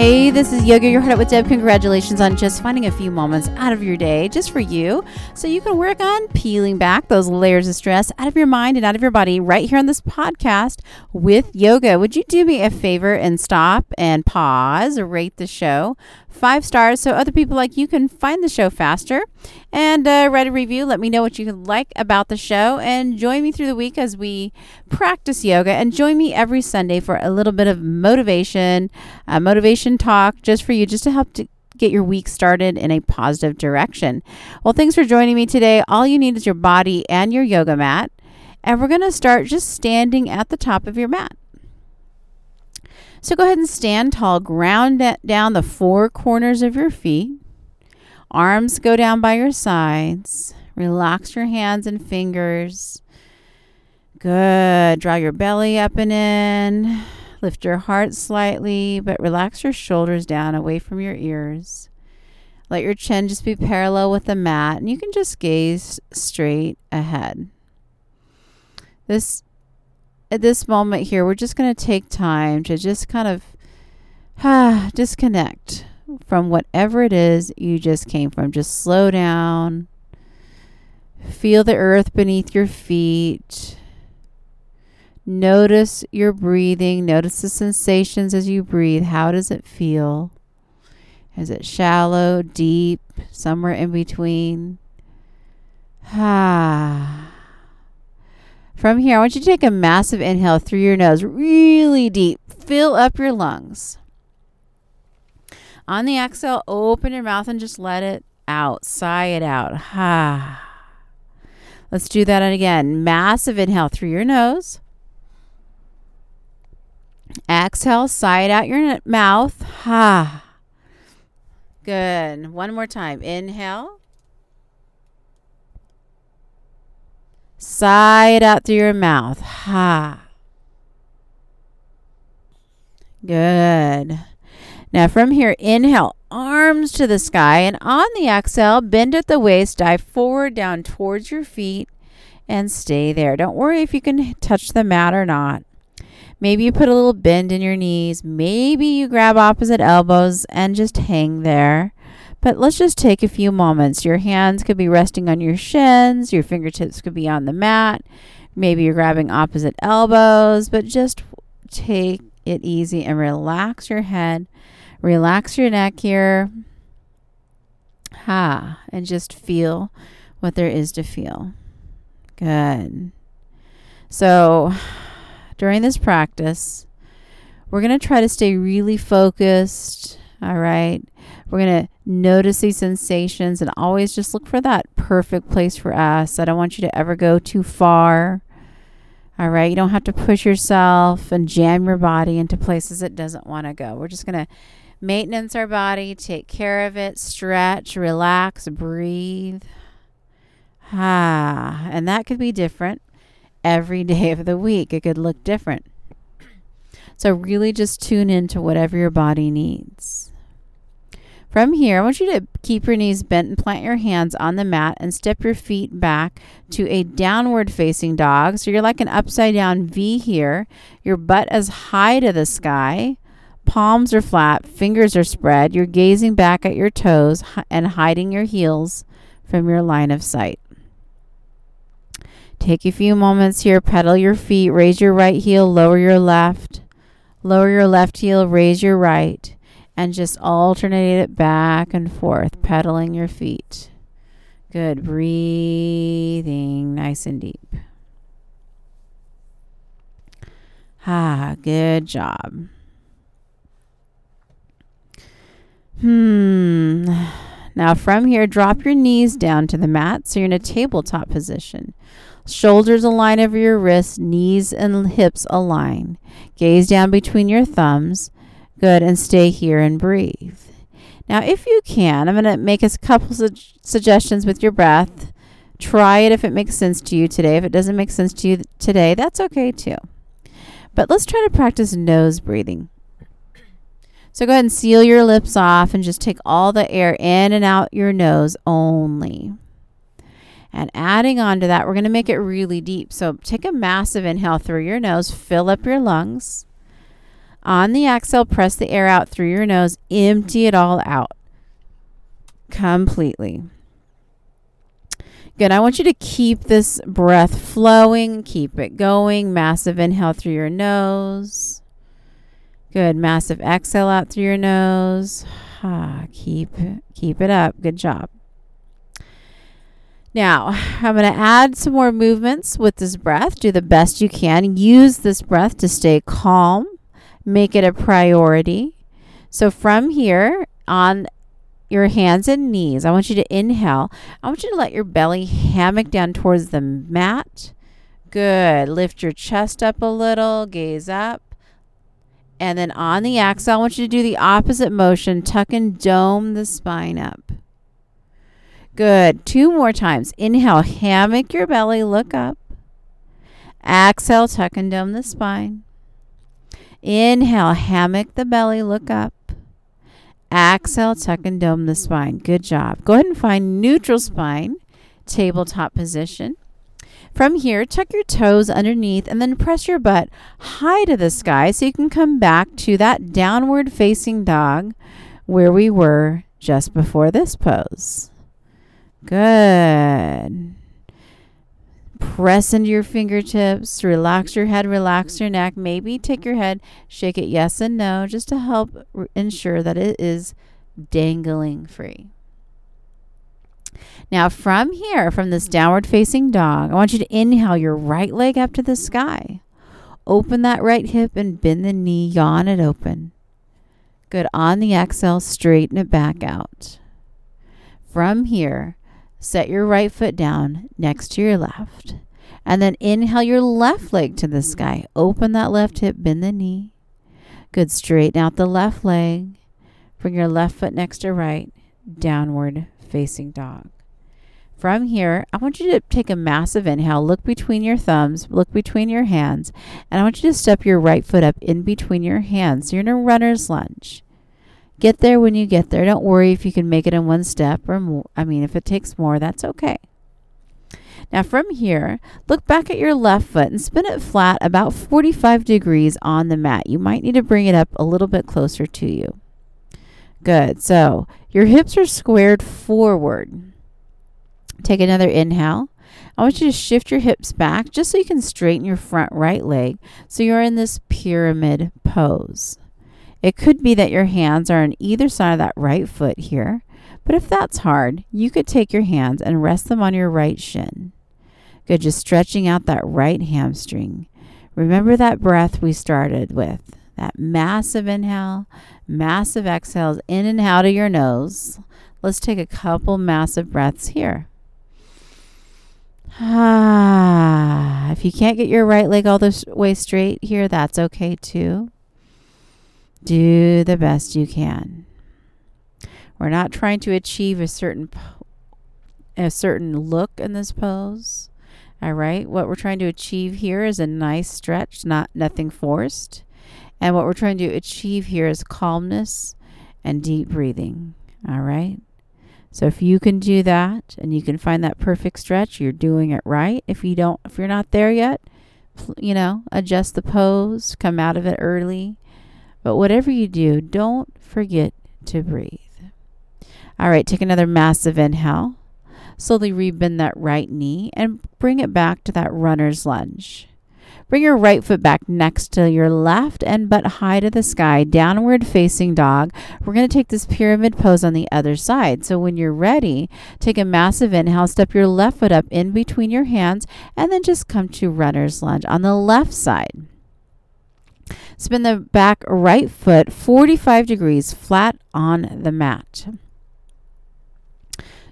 Hey, this is Yoga Your Heart Out with Deb. Congratulations on just finding a few moments out of your day just for you so you can work on peeling back those layers of stress out of your mind and out of your body right here on this podcast with yoga. Would you do me a favor and stop and pause or rate the show? Five stars so other people like you can find the show faster. And uh, write a review. Let me know what you like about the show. And join me through the week as we practice yoga. And join me every Sunday for a little bit of motivation, uh, motivation talk just for you, just to help to get your week started in a positive direction. Well, thanks for joining me today. All you need is your body and your yoga mat. And we're going to start just standing at the top of your mat. So go ahead and stand tall, ground down the four corners of your feet. Arms go down by your sides. Relax your hands and fingers. Good. Draw your belly up and in. Lift your heart slightly, but relax your shoulders down away from your ears. Let your chin just be parallel with the mat, and you can just gaze straight ahead. This at this moment here, we're just going to take time to just kind of ah, disconnect from whatever it is you just came from. Just slow down. Feel the earth beneath your feet. Notice your breathing. Notice the sensations as you breathe. How does it feel? Is it shallow, deep, somewhere in between? Ah. From here, I want you to take a massive inhale through your nose, really deep. Fill up your lungs. On the exhale, open your mouth and just let it out. Sigh it out. Ha. Let's do that again. Massive inhale through your nose. Exhale, sigh it out your mouth. Ha. Good. One more time. Inhale. Sigh it out through your mouth. Ha. Good. Now from here, inhale, arms to the sky, and on the exhale, bend at the waist, dive forward down towards your feet, and stay there. Don't worry if you can touch the mat or not. Maybe you put a little bend in your knees. Maybe you grab opposite elbows and just hang there. But let's just take a few moments. Your hands could be resting on your shins, your fingertips could be on the mat. Maybe you're grabbing opposite elbows, but just take it easy and relax your head. Relax your neck here. Ha, and just feel what there is to feel. Good. So, during this practice, we're going to try to stay really focused. All right. We're going to notice these sensations and always just look for that perfect place for us. I don't want you to ever go too far. All right. You don't have to push yourself and jam your body into places it doesn't want to go. We're just going to maintenance our body, take care of it, stretch, relax, breathe. Ah, and that could be different every day of the week. It could look different. So, really just tune into whatever your body needs. From here, I want you to keep your knees bent and plant your hands on the mat and step your feet back to a downward facing dog. So you're like an upside down V here. Your butt is high to the sky. Palms are flat, fingers are spread. You're gazing back at your toes and hiding your heels from your line of sight. Take a few moments here, pedal your feet, raise your right heel, lower your left. Lower your left heel, raise your right and just alternate it back and forth, pedaling your feet. Good. Breathing nice and deep. Ah, good job. Hmm. Now from here, drop your knees down to the mat so you're in a tabletop position. Shoulders align over your wrists, knees and hips align. Gaze down between your thumbs Good. And stay here and breathe. Now, if you can, I'm going to make a couple su- suggestions with your breath. Try it if it makes sense to you today. If it doesn't make sense to you th- today, that's okay too. But let's try to practice nose breathing. So go ahead and seal your lips off and just take all the air in and out your nose only. And adding on to that, we're going to make it really deep. So take a massive inhale through your nose, fill up your lungs. On the exhale, press the air out through your nose, empty it all out completely. Good. I want you to keep this breath flowing, keep it going. Massive inhale through your nose. Good. Massive exhale out through your nose. Ah, keep keep it up. Good job. Now, I'm going to add some more movements with this breath. Do the best you can. Use this breath to stay calm. Make it a priority. So from here on your hands and knees. I want you to inhale. I want you to let your belly hammock down towards the mat. Good. Lift your chest up a little, gaze up. And then on the exhale, I want you to do the opposite motion. Tuck and dome the spine up. Good. Two more times. Inhale, hammock your belly, look up. Exhale, tuck and dome the spine. Inhale, hammock the belly, look up. Exhale, tuck and dome the spine. Good job. Go ahead and find neutral spine, tabletop position. From here, tuck your toes underneath and then press your butt high to the sky so you can come back to that downward facing dog where we were just before this pose. Good. Press into your fingertips, relax your head, relax your neck. Maybe take your head, shake it yes and no, just to help r- ensure that it is dangling free. Now, from here, from this downward facing dog, I want you to inhale your right leg up to the sky. Open that right hip and bend the knee, yawn it open. Good. On the exhale, straighten it back out. From here, Set your right foot down next to your left. And then inhale your left leg to the sky. Open that left hip, bend the knee. Good. Straighten out the left leg. Bring your left foot next to right. Downward facing dog. From here, I want you to take a massive inhale. Look between your thumbs, look between your hands, and I want you to step your right foot up in between your hands. So you're in a runner's lunge. Get there when you get there. Don't worry if you can make it in one step or more. I mean, if it takes more, that's okay. Now, from here, look back at your left foot and spin it flat about 45 degrees on the mat. You might need to bring it up a little bit closer to you. Good. So, your hips are squared forward. Take another inhale. I want you to shift your hips back just so you can straighten your front right leg so you're in this pyramid pose. It could be that your hands are on either side of that right foot here, but if that's hard, you could take your hands and rest them on your right shin. Good, just stretching out that right hamstring. Remember that breath we started with that massive inhale, massive exhales in and out of your nose. Let's take a couple massive breaths here. Ah, if you can't get your right leg all the way straight here, that's okay too. Do the best you can. We're not trying to achieve a certain a certain look in this pose. All right? What we're trying to achieve here is a nice stretch, not nothing forced. And what we're trying to achieve here is calmness and deep breathing. All right? So if you can do that and you can find that perfect stretch, you're doing it right. If you don't if you're not there yet, you know, adjust the pose, come out of it early but whatever you do, don't forget to breathe. All right, take another massive inhale. Slowly rebend that right knee and bring it back to that runner's lunge. Bring your right foot back next to your left and butt high to the sky, downward facing dog. We're going to take this pyramid pose on the other side. So when you're ready, take a massive inhale, step your left foot up in between your hands, and then just come to runner's lunge on the left side. Spin the back right foot 45 degrees flat on the mat.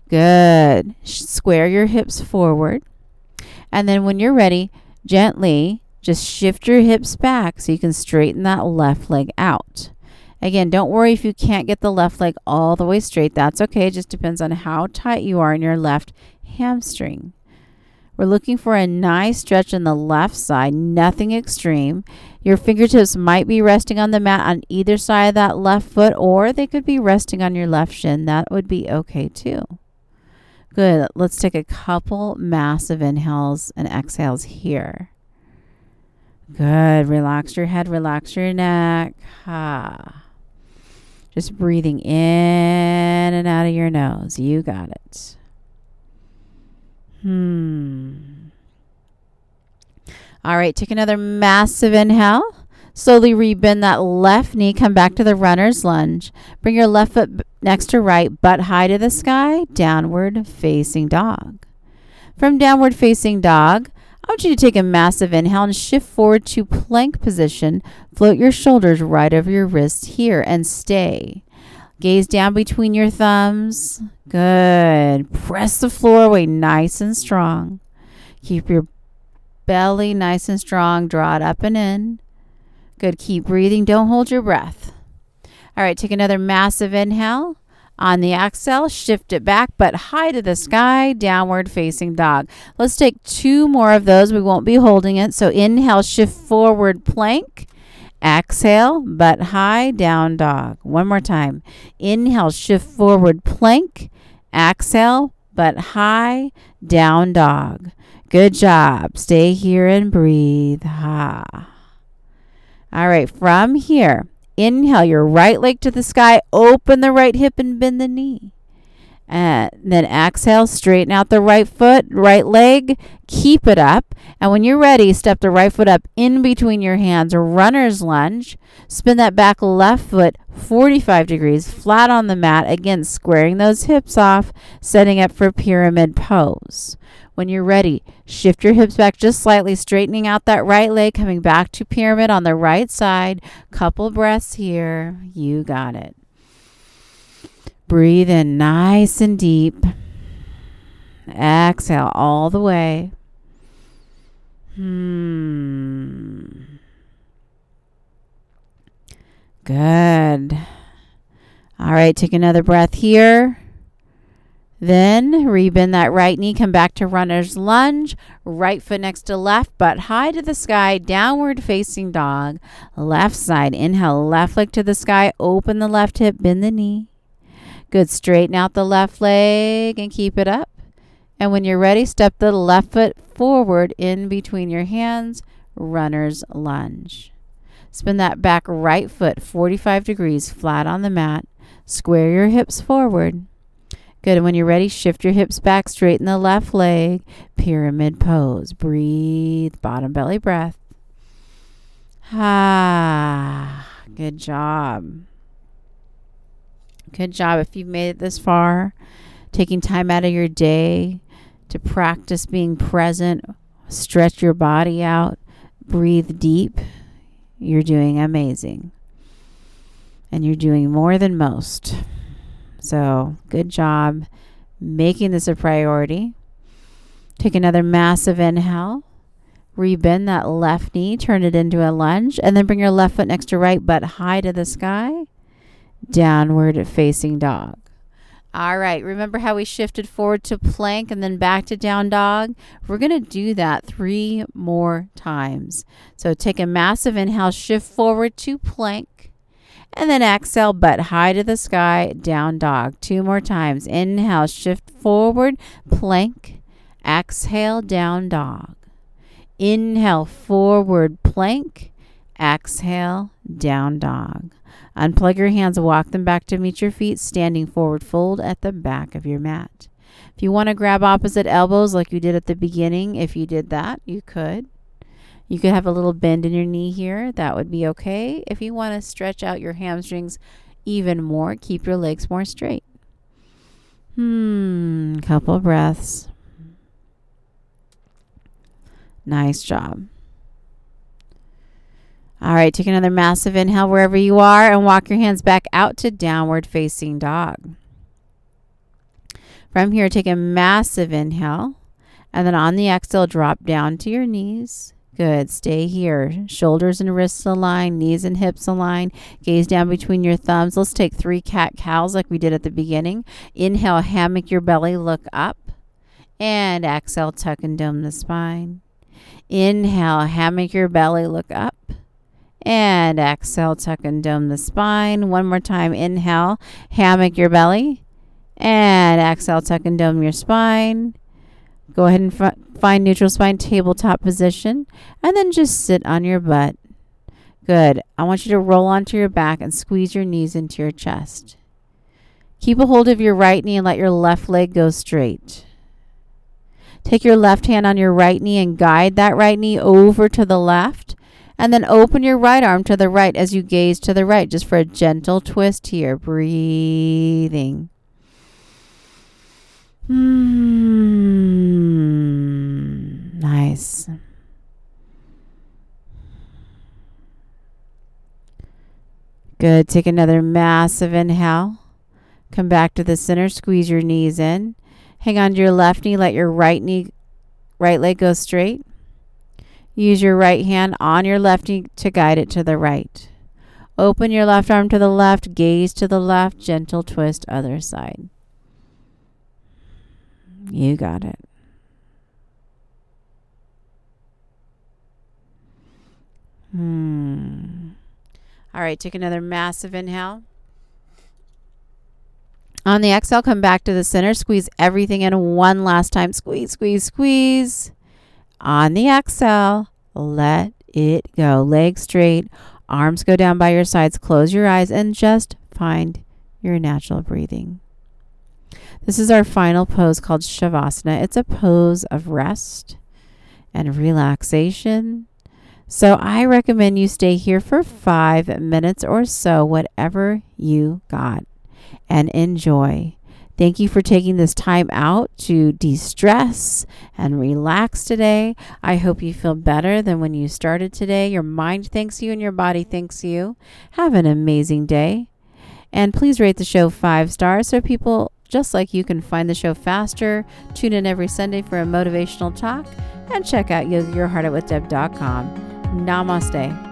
Good. Square your hips forward. And then when you're ready, gently just shift your hips back so you can straighten that left leg out. Again, don't worry if you can't get the left leg all the way straight. That's okay. It just depends on how tight you are in your left hamstring. We're looking for a nice stretch on the left side, nothing extreme. Your fingertips might be resting on the mat on either side of that left foot, or they could be resting on your left shin. That would be okay too. Good. Let's take a couple massive inhales and exhales here. Good. Relax your head, relax your neck. Ha. Just breathing in and out of your nose. You got it. Hmm. All right, take another massive inhale. Slowly rebend that left knee. Come back to the runner's lunge. Bring your left foot next to right, butt high to the sky, downward facing dog. From downward facing dog, I want you to take a massive inhale and shift forward to plank position. Float your shoulders right over your wrists here and stay. Gaze down between your thumbs. Good. Press the floor away nice and strong. Keep your belly nice and strong. Draw it up and in. Good. Keep breathing. Don't hold your breath. All right, take another massive inhale. On the exhale, shift it back, but high to the sky, downward facing dog. Let's take two more of those. We won't be holding it. So inhale, shift forward plank. Exhale, but high, down dog. One more time. Inhale, shift forward plank. Exhale, but high, down dog. Good job. Stay here and breathe. Ha. All right, from here, Inhale your right leg to the sky, open the right hip and bend the knee. And then exhale, straighten out the right foot, right leg, keep it up. And when you're ready, step the right foot up in between your hands, runner's lunge. Spin that back left foot 45 degrees flat on the mat. Again, squaring those hips off, setting up for pyramid pose. When you're ready, shift your hips back just slightly, straightening out that right leg, coming back to pyramid on the right side. Couple breaths here. You got it. Breathe in nice and deep. Exhale all the way. Hmm. Good. All right, take another breath here. Then rebend that right knee, come back to runner's lunge, right foot next to left, butt high to the sky, downward facing dog. Left side, inhale, left leg to the sky, open the left hip, bend the knee. Good, straighten out the left leg and keep it up. And when you're ready, step the left foot forward in between your hands, runner's lunge. Spin that back right foot 45 degrees flat on the mat. Square your hips forward. Good. And when you're ready, shift your hips back, straighten the left leg, pyramid pose. Breathe, bottom belly breath. Ah, good job. Good job. If you've made it this far, taking time out of your day to practice being present, stretch your body out, breathe deep, you're doing amazing. And you're doing more than most. So, good job making this a priority. Take another massive inhale. Rebend that left knee, turn it into a lunge, and then bring your left foot next to right butt high to the sky. Downward facing dog. All right, remember how we shifted forward to plank and then back to down dog? We're going to do that three more times. So take a massive inhale, shift forward to plank. And then exhale, butt high to the sky, down dog. Two more times. Inhale, shift forward, plank. Exhale, down dog. Inhale, forward, plank. Exhale, down dog. Unplug your hands, walk them back to meet your feet, standing forward fold at the back of your mat. If you want to grab opposite elbows like you did at the beginning, if you did that, you could. You could have a little bend in your knee here. That would be okay. If you want to stretch out your hamstrings even more, keep your legs more straight. Hmm, couple breaths. Nice job. All right, take another massive inhale wherever you are and walk your hands back out to downward facing dog. From here, take a massive inhale and then on the exhale, drop down to your knees. Good. Stay here. Shoulders and wrists align, knees and hips align. Gaze down between your thumbs. Let's take three cat cows like we did at the beginning. Inhale, hammock your belly, look up. And exhale, tuck and dome the spine. Inhale, hammock your belly, look up. And exhale, tuck and dome the spine. One more time. Inhale, hammock your belly. And exhale, tuck and dome your spine. Go ahead and find neutral spine tabletop position and then just sit on your butt. Good. I want you to roll onto your back and squeeze your knees into your chest. Keep a hold of your right knee and let your left leg go straight. Take your left hand on your right knee and guide that right knee over to the left. And then open your right arm to the right as you gaze to the right, just for a gentle twist here. Breathing. Mm, nice. Good. Take another massive inhale. Come back to the center. Squeeze your knees in. Hang on to your left knee. Let your right knee, right leg go straight. Use your right hand on your left knee to guide it to the right. Open your left arm to the left. Gaze to the left. Gentle twist other side. You got it. Hmm. All right, take another massive inhale. On the exhale, come back to the center. Squeeze everything in one last time. Squeeze, squeeze, squeeze. On the exhale, let it go. Legs straight, arms go down by your sides. Close your eyes and just find your natural breathing. This is our final pose called Shavasana. It's a pose of rest and relaxation. So I recommend you stay here for five minutes or so, whatever you got, and enjoy. Thank you for taking this time out to de stress and relax today. I hope you feel better than when you started today. Your mind thanks you and your body thanks you. Have an amazing day. And please rate the show five stars so people just like you can find the show faster. Tune in every Sunday for a motivational talk and check out yogayourheartoutwithdeb.com. Namaste.